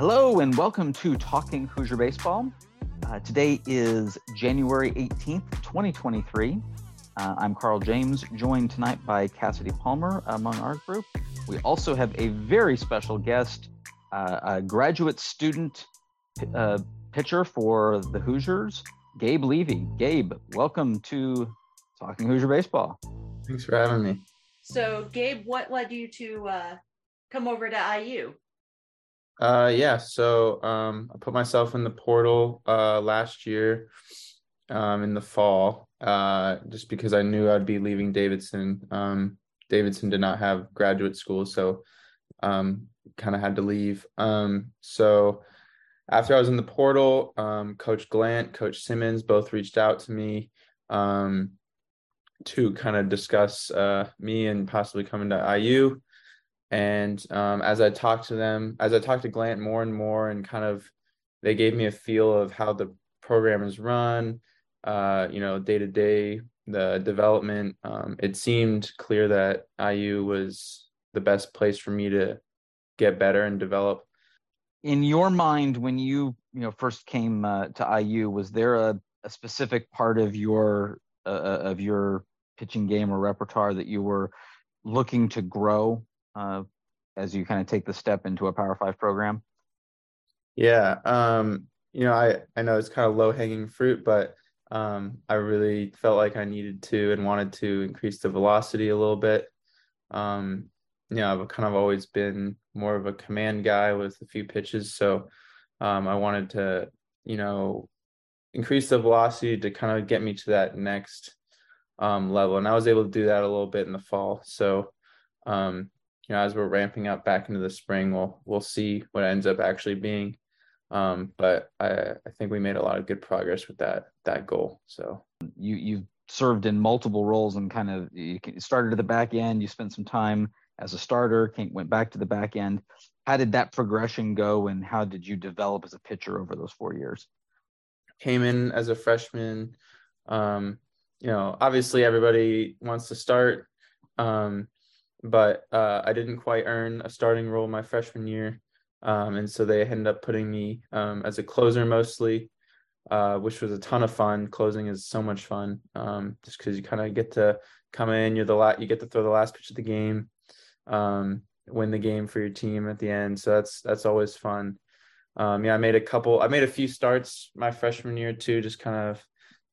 Hello and welcome to Talking Hoosier Baseball. Uh, today is January 18th, 2023. Uh, I'm Carl James, joined tonight by Cassidy Palmer among our group. We also have a very special guest, uh, a graduate student uh, pitcher for the Hoosiers, Gabe Levy. Gabe, welcome to Talking Hoosier Baseball. Thanks for having me. So, Gabe, what led you to uh, come over to IU? Uh, yeah, so um, I put myself in the portal uh, last year um, in the fall, uh, just because I knew I'd be leaving Davidson. Um, Davidson did not have graduate school, so um, kind of had to leave. Um, so after I was in the portal, um, Coach Glant, Coach Simmons both reached out to me to kind of discuss uh, me and possibly coming to IU. And um, as I talked to them, as I talked to Glant more and more, and kind of they gave me a feel of how the program is run, uh, you know, day to day, the development. Um, it seemed clear that IU was the best place for me to get better and develop. In your mind, when you you know first came uh, to IU, was there a, a specific part of your uh, uh, of your pitching game or repertoire that you were looking to grow uh, as you kind of take the step into a Power Five program? Yeah, um, you know, I I know it's kind of low hanging fruit, but um, I really felt like I needed to and wanted to increase the velocity a little bit. Um, you know, I've kind of always been more of a command guy with a few pitches, so um, I wanted to, you know, increase the velocity to kind of get me to that next um, level, and I was able to do that a little bit in the fall. So, um, you know, as we're ramping up back into the spring, we'll we'll see what ends up actually being. Um, but I, I think we made a lot of good progress with that that goal. So you you've served in multiple roles and kind of you started at the back end. You spent some time as a starter, came, went back to the back end. How did that progression go, and how did you develop as a pitcher over those four years? Came in as a freshman. Um, you know, obviously everybody wants to start, um, but uh, I didn't quite earn a starting role my freshman year. Um, and so they ended up putting me um, as a closer mostly, uh, which was a ton of fun. Closing is so much fun, um, just because you kind of get to come in. You're the la- you get to throw the last pitch of the game, um, win the game for your team at the end. So that's that's always fun. Um, yeah, I made a couple. I made a few starts my freshman year too, just kind of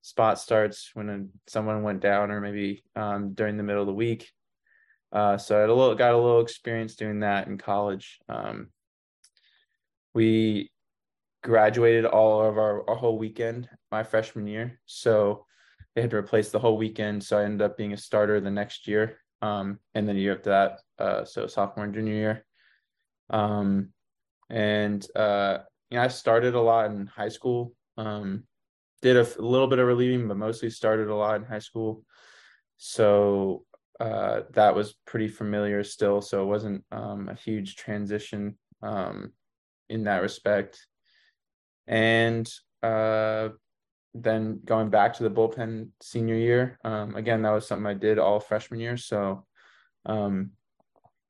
spot starts when someone went down or maybe um, during the middle of the week. Uh, so I had a little got a little experience doing that in college. Um, we graduated all of our, our whole weekend my freshman year. So they had to replace the whole weekend. So I ended up being a starter the next year. Um, and then the year after that, uh, so sophomore and junior year. Um, and uh, you know, I started a lot in high school. Um, did a, a little bit of relieving, but mostly started a lot in high school. So uh, that was pretty familiar still. So it wasn't um, a huge transition. Um, in that respect. And uh, then going back to the bullpen senior year, um, again, that was something I did all freshman year. So um,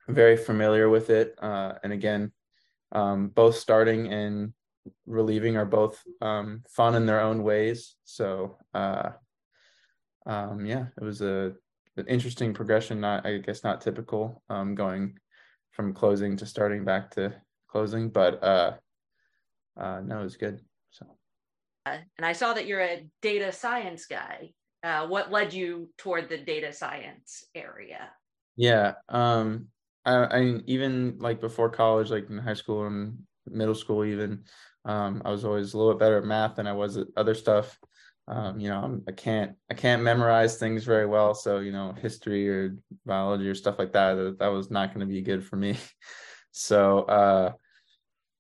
very familiar with it. Uh, and again, um, both starting and relieving are both um, fun in their own ways. So uh, yeah, it was a an interesting progression. Not I guess not typical um, going from closing to starting back to closing, but uh, uh, no, it was good. So, uh, and I saw that you're a data science guy. Uh, what led you toward the data science area? Yeah, um, I, I even like before college, like in high school and middle school, even um, I was always a little bit better at math than I was at other stuff. Um, you know, I'm, I can't I can't memorize things very well, so you know, history or biology or stuff like that that, that was not going to be good for me. So, uh,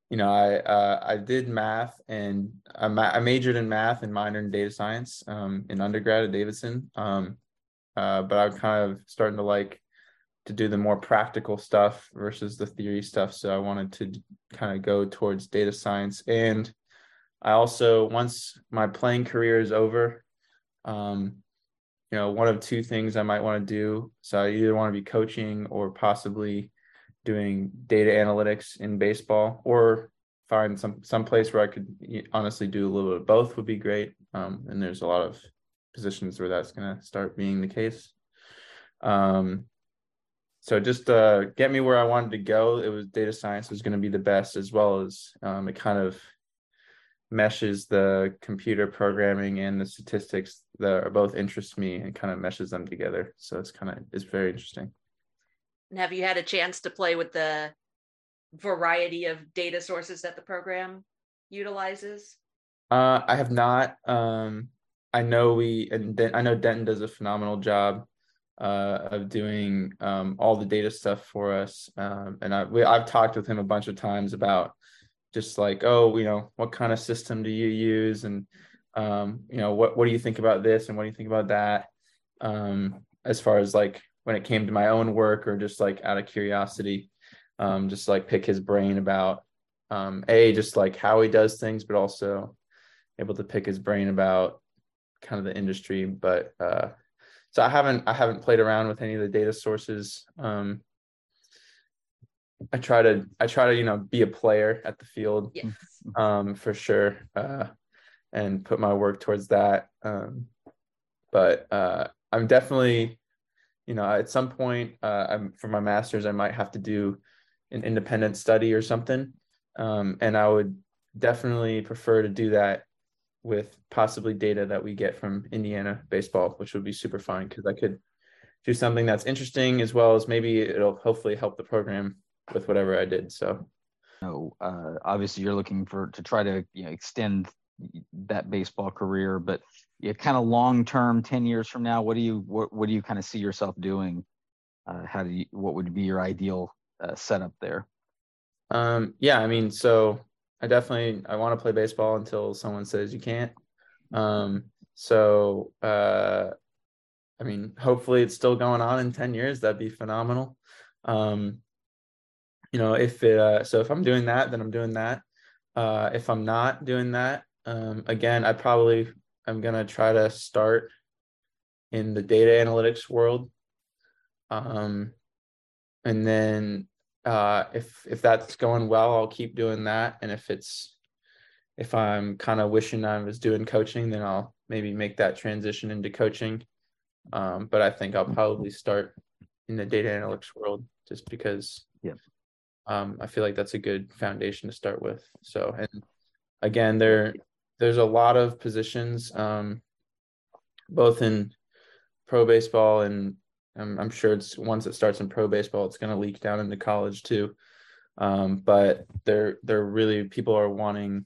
you know, I uh, I did math and I, ma- I majored in math and minored in data science um, in undergrad at Davidson. Um, uh, but I'm kind of starting to like to do the more practical stuff versus the theory stuff. So I wanted to kind of go towards data science. And I also, once my playing career is over, um, you know, one of two things I might want to do. So I either want to be coaching or possibly doing data analytics in baseball or find some some place where I could honestly do a little bit of both would be great. Um, and there's a lot of positions where that's going to start being the case. Um, so just uh, get me where I wanted to go. It was data science was going to be the best, as well as um, it kind of meshes the computer programming and the statistics that are both interest me and kind of meshes them together. So it's kind of it's very interesting. And have you had a chance to play with the variety of data sources that the program utilizes? Uh, I have not. Um, I know we and I know Denton does a phenomenal job uh, of doing um, all the data stuff for us. Um, and I, we, I've talked with him a bunch of times about just like, oh, you know, what kind of system do you use, and um, you know, what what do you think about this, and what do you think about that? Um, as far as like when it came to my own work, or just like out of curiosity, um, just like pick his brain about um, a just like how he does things, but also able to pick his brain about kind of the industry. But uh, so I haven't I haven't played around with any of the data sources. Um, I try to I try to you know be a player at the field, yes. um, for sure, uh, and put my work towards that. Um, but uh, I'm definitely, you know, at some point, uh, I'm for my master's, I might have to do an independent study or something, um, and I would definitely prefer to do that with possibly data that we get from Indiana baseball, which would be super fun because I could do something that's interesting as well as maybe it'll hopefully help the program with whatever I did. So, no, uh, obviously you're looking for to try to you know extend that baseball career, but you kind of long term, ten years from now, what do you what what do you kind of see yourself doing? Uh, how do you what would be your ideal uh, setup there? Um, yeah, I mean, so I definitely I want to play baseball until someone says you can't. Um, so uh, I mean, hopefully it's still going on in ten years. That'd be phenomenal. Um, you know, if it uh, so if I'm doing that, then I'm doing that. Uh, if I'm not doing that, um, again, I probably I'm gonna try to start in the data analytics world. Um, and then uh, if if that's going well, I'll keep doing that. And if it's if I'm kind of wishing I was doing coaching, then I'll maybe make that transition into coaching. Um, but I think I'll probably start in the data analytics world just because yeah. Um, I feel like that's a good foundation to start with. So and again, there there's a lot of positions um, both in pro baseball and I'm, I'm sure it's once it starts in pro baseball, it's going to leak down into college too. Um, but they're they're really people are wanting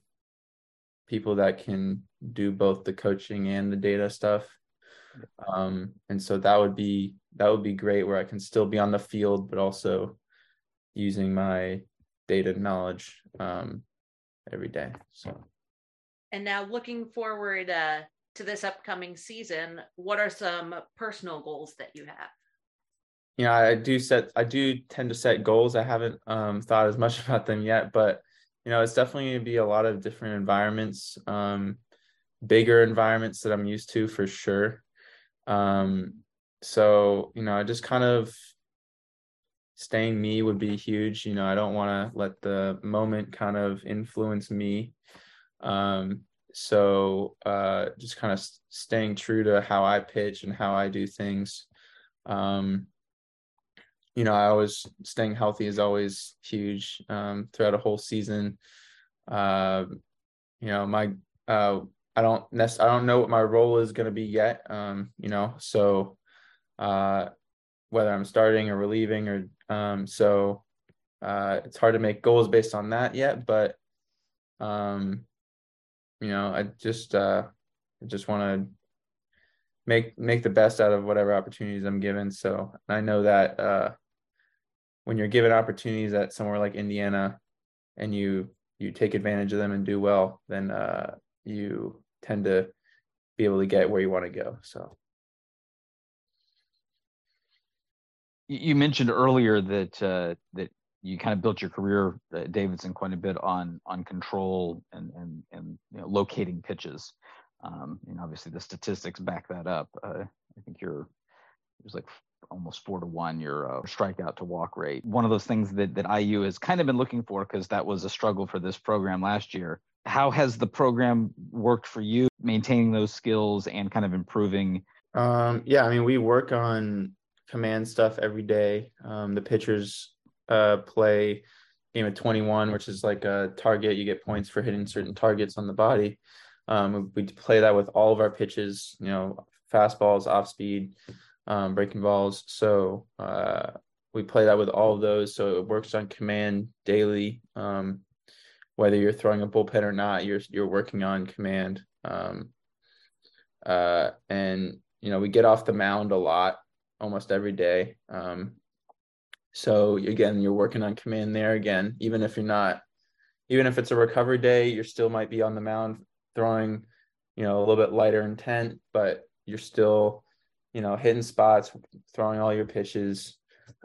people that can do both the coaching and the data stuff. Um, and so that would be that would be great where I can still be on the field, but also using my data knowledge um, every day. So. And now looking forward uh, to this upcoming season, what are some personal goals that you have? you know, I do set, I do tend to set goals. I haven't um, thought as much about them yet, but you know, it's definitely going to be a lot of different environments, um, bigger environments that I'm used to for sure. Um, so you know, I just kind of staying me would be huge. You know, I don't want to let the moment kind of influence me. Um, so uh, just kind of staying true to how I pitch and how I do things. Um, you know, I always staying healthy is always huge um, throughout a whole season. Uh, you know, my uh, I don't nec- I don't know what my role is going to be yet. Um, you know, so uh, whether I'm starting or relieving or um, so uh, it's hard to make goals based on that yet. But um, you know, I just uh, I just want to make make the best out of whatever opportunities I'm given. So I know that uh, when you're given opportunities at somewhere like Indiana and you you take advantage of them and do well, then uh, you tend to be able to get where you want to go. So you mentioned earlier that uh, that you kind of built your career, uh, Davidson, quite a bit on on control and and and you know, locating pitches. Um, and obviously, the statistics back that up. Uh, I think you're there's like almost four to one your uh, strikeout to walk rate. One of those things that that IU has kind of been looking for because that was a struggle for this program last year. How has the program worked for you, maintaining those skills and kind of improving? Um, yeah, I mean, we work on command stuff every day. Um, the pitchers uh, play game of 21, which is like a target. You get points for hitting certain targets on the body. Um, we play that with all of our pitches, you know, fastballs, off speed, um, breaking balls. So uh, we play that with all of those. So it works on command daily. Um, whether you're throwing a bullpen or not, you're you're working on command. Um, uh, and you know we get off the mound a lot, almost every day. Um, so again, you're working on command there again, even if you're not, even if it's a recovery day, you still might be on the mound throwing, you know, a little bit lighter intent, but you're still, you know, hitting spots, throwing all your pitches.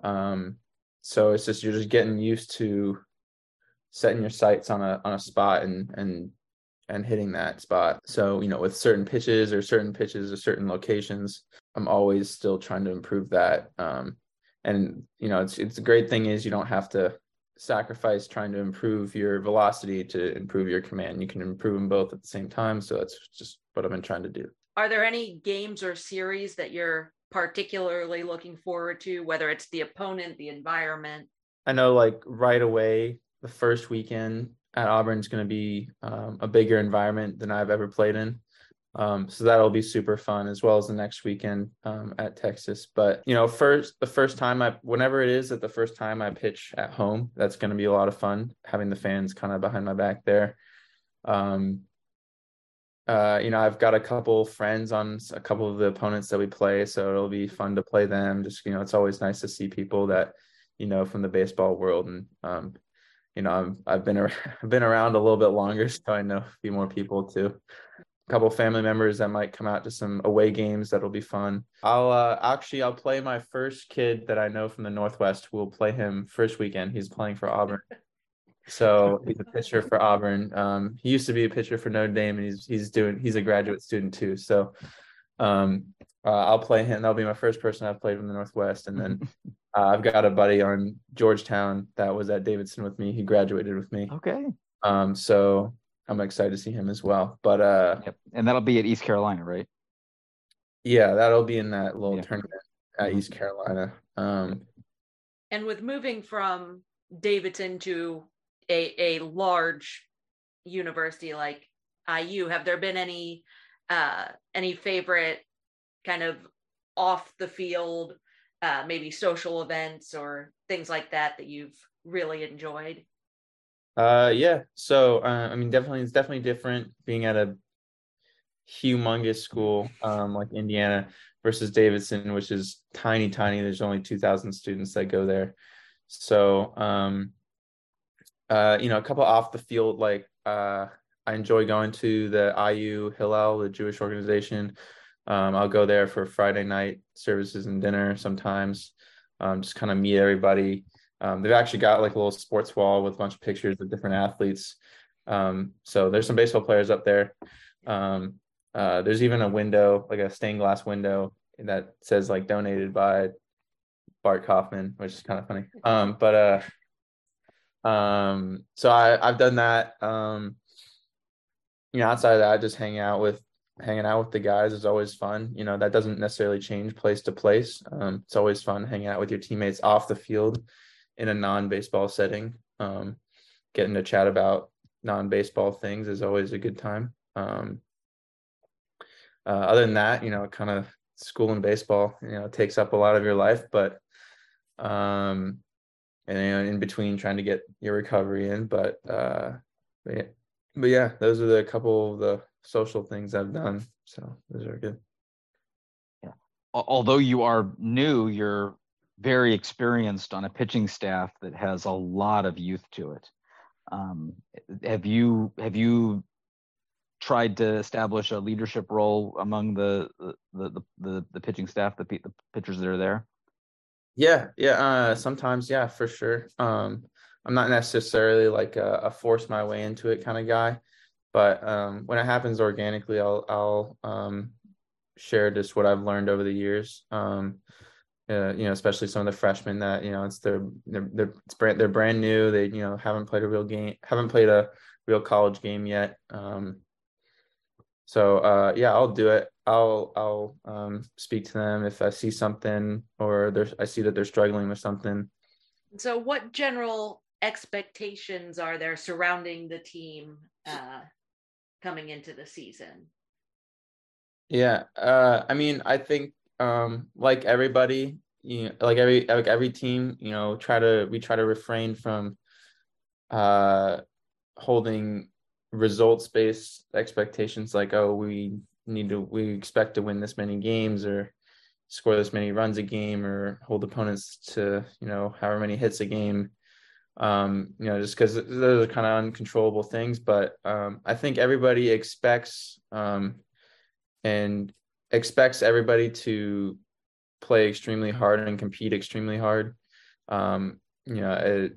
Um, so it's just you're just getting used to setting your sights on a on a spot and and and hitting that spot. So, you know, with certain pitches or certain pitches or certain locations, I'm always still trying to improve that. Um, and you know, it's it's a great thing is you don't have to sacrifice trying to improve your velocity to improve your command. You can improve them both at the same time. So that's just what I've been trying to do. Are there any games or series that you're particularly looking forward to, whether it's the opponent, the environment? I know like right away, the first weekend at Auburn is going to be um, a bigger environment than I've ever played in. Um, so that'll be super fun as well as the next weekend um, at Texas. But you know, first the first time I, whenever it is that the first time I pitch at home, that's going to be a lot of fun having the fans kind of behind my back there. Um, uh, you know, I've got a couple friends on a couple of the opponents that we play, so it'll be fun to play them. Just you know, it's always nice to see people that you know from the baseball world, and um, you know, I'm, I've been I've been around a little bit longer, so I know a few more people too couple family members that might come out to some away games that'll be fun. I'll uh, actually i'll play my first kid that i know from the northwest we'll play him first weekend. He's playing for auburn. So he's a pitcher for auburn. Um, he used to be a pitcher for notre dame and he's he's doing he's a graduate student too. So um, uh, i'll play him. That'll be my first person i've played from the northwest. And then uh, i've got a buddy on georgetown that was at davidson with me. He graduated with me. Okay. Um, so I'm excited to see him as well. But uh yep. and that'll be at East Carolina, right? Yeah, that'll be in that little yeah. tournament at mm-hmm. East Carolina. Um and with moving from Davidson to a a large university like IU, have there been any uh any favorite kind of off the field uh maybe social events or things like that that you've really enjoyed? Uh, yeah. So, uh, I mean, definitely, it's definitely different being at a humongous school um, like Indiana versus Davidson, which is tiny, tiny. There's only 2,000 students that go there. So, um, uh, you know, a couple off the field, like uh, I enjoy going to the IU Hillel, the Jewish organization. Um, I'll go there for Friday night services and dinner sometimes. Um, just kind of meet everybody. Um, they've actually got like a little sports wall with a bunch of pictures of different athletes. Um, so there's some baseball players up there. Um, uh, there's even a window, like a stained glass window that says like donated by Bart Kaufman, which is kind of funny. Um, but uh, um, so I I've done that. Um, you know, outside of that, just hanging out with hanging out with the guys is always fun. You know, that doesn't necessarily change place to place. Um, it's always fun hanging out with your teammates off the field in a non-baseball setting. Um, getting to chat about non-baseball things is always a good time. Um, uh, other than that, you know, kind of school and baseball, you know, takes up a lot of your life, but um, and you know, in between trying to get your recovery in, but uh, but yeah, but yeah, those are the couple of the social things I've done. So those are good. Yeah. Although you are new, you're very experienced on a pitching staff that has a lot of youth to it. Um, have you have you tried to establish a leadership role among the the the the, the pitching staff, the, the pitchers that are there? Yeah, yeah. Uh, sometimes, yeah, for sure. Um, I'm not necessarily like a, a, force my way into it kind of guy, but um, when it happens organically, I'll I'll um, share just what I've learned over the years. Um, uh, you know, especially some of the freshmen that you know it's their they're they're it's brand they're brand new. They you know haven't played a real game, haven't played a real college game yet. Um, so uh, yeah, I'll do it. I'll I'll um, speak to them if I see something or there's I see that they're struggling with something. So, what general expectations are there surrounding the team uh, coming into the season? Yeah, uh, I mean, I think um, like everybody, you know, like every like every team, you know, try to we try to refrain from uh, holding results based expectations like oh we need to we expect to win this many games or score this many runs a game or hold opponents to you know however many hits a game. Um you know just because those are kind of uncontrollable things but um i think everybody expects um and expects everybody to play extremely hard and compete extremely hard um you know it,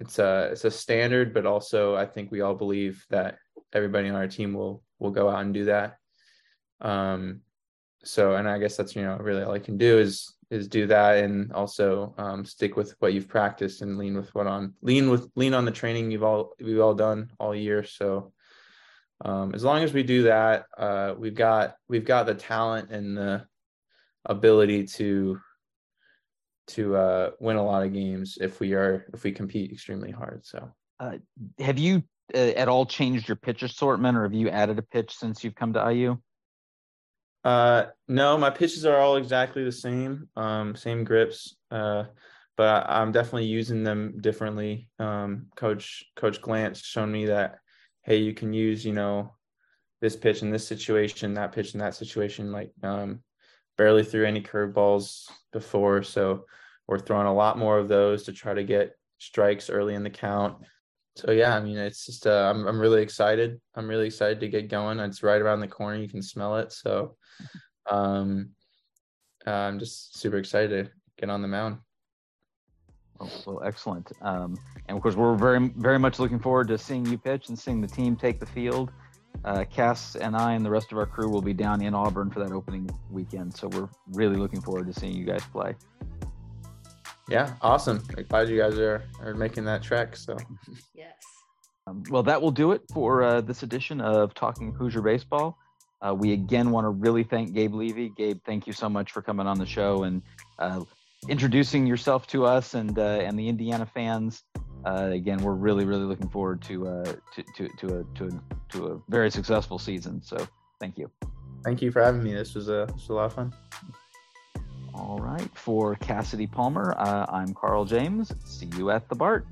it's a it's a standard, but also I think we all believe that everybody on our team will will go out and do that. Um, so and I guess that's you know really all I can do is is do that and also um, stick with what you've practiced and lean with what on lean with lean on the training you've all we've all done all year. So um, as long as we do that, uh, we've got we've got the talent and the ability to to uh, win a lot of games if we are if we compete extremely hard. So, uh, have you uh, at all changed your pitch assortment, or have you added a pitch since you've come to IU? Uh, no, my pitches are all exactly the same, um, same grips. Uh, but I'm definitely using them differently. Um, Coach Coach Glant's shown me that hey, you can use you know this pitch in this situation, that pitch in that situation. Like um, barely threw any curveballs before, so we're throwing a lot more of those to try to get strikes early in the count. So yeah, I mean, it's just uh, I'm I'm really excited. I'm really excited to get going. It's right around the corner. You can smell it. So um, I'm just super excited to get on the mound. Well, well excellent. Um, and of course, we're very very much looking forward to seeing you pitch and seeing the team take the field uh, Cass and I and the rest of our crew will be down in Auburn for that opening weekend. So we're really looking forward to seeing you guys play. Yeah, awesome. Glad you guys are, are making that trek. So, yes. Um, well, that will do it for uh, this edition of Talking Hoosier Baseball. Uh, we again want to really thank Gabe Levy. Gabe, thank you so much for coming on the show and uh, introducing yourself to us and uh, and the Indiana fans uh, again, we're really, really looking forward to, uh, to, to, to, a, to, a, to a very successful season. So thank you. Thank you for having me. This was a, this was a lot of fun. All right. For Cassidy Palmer, uh, I'm Carl James. See you at the BART.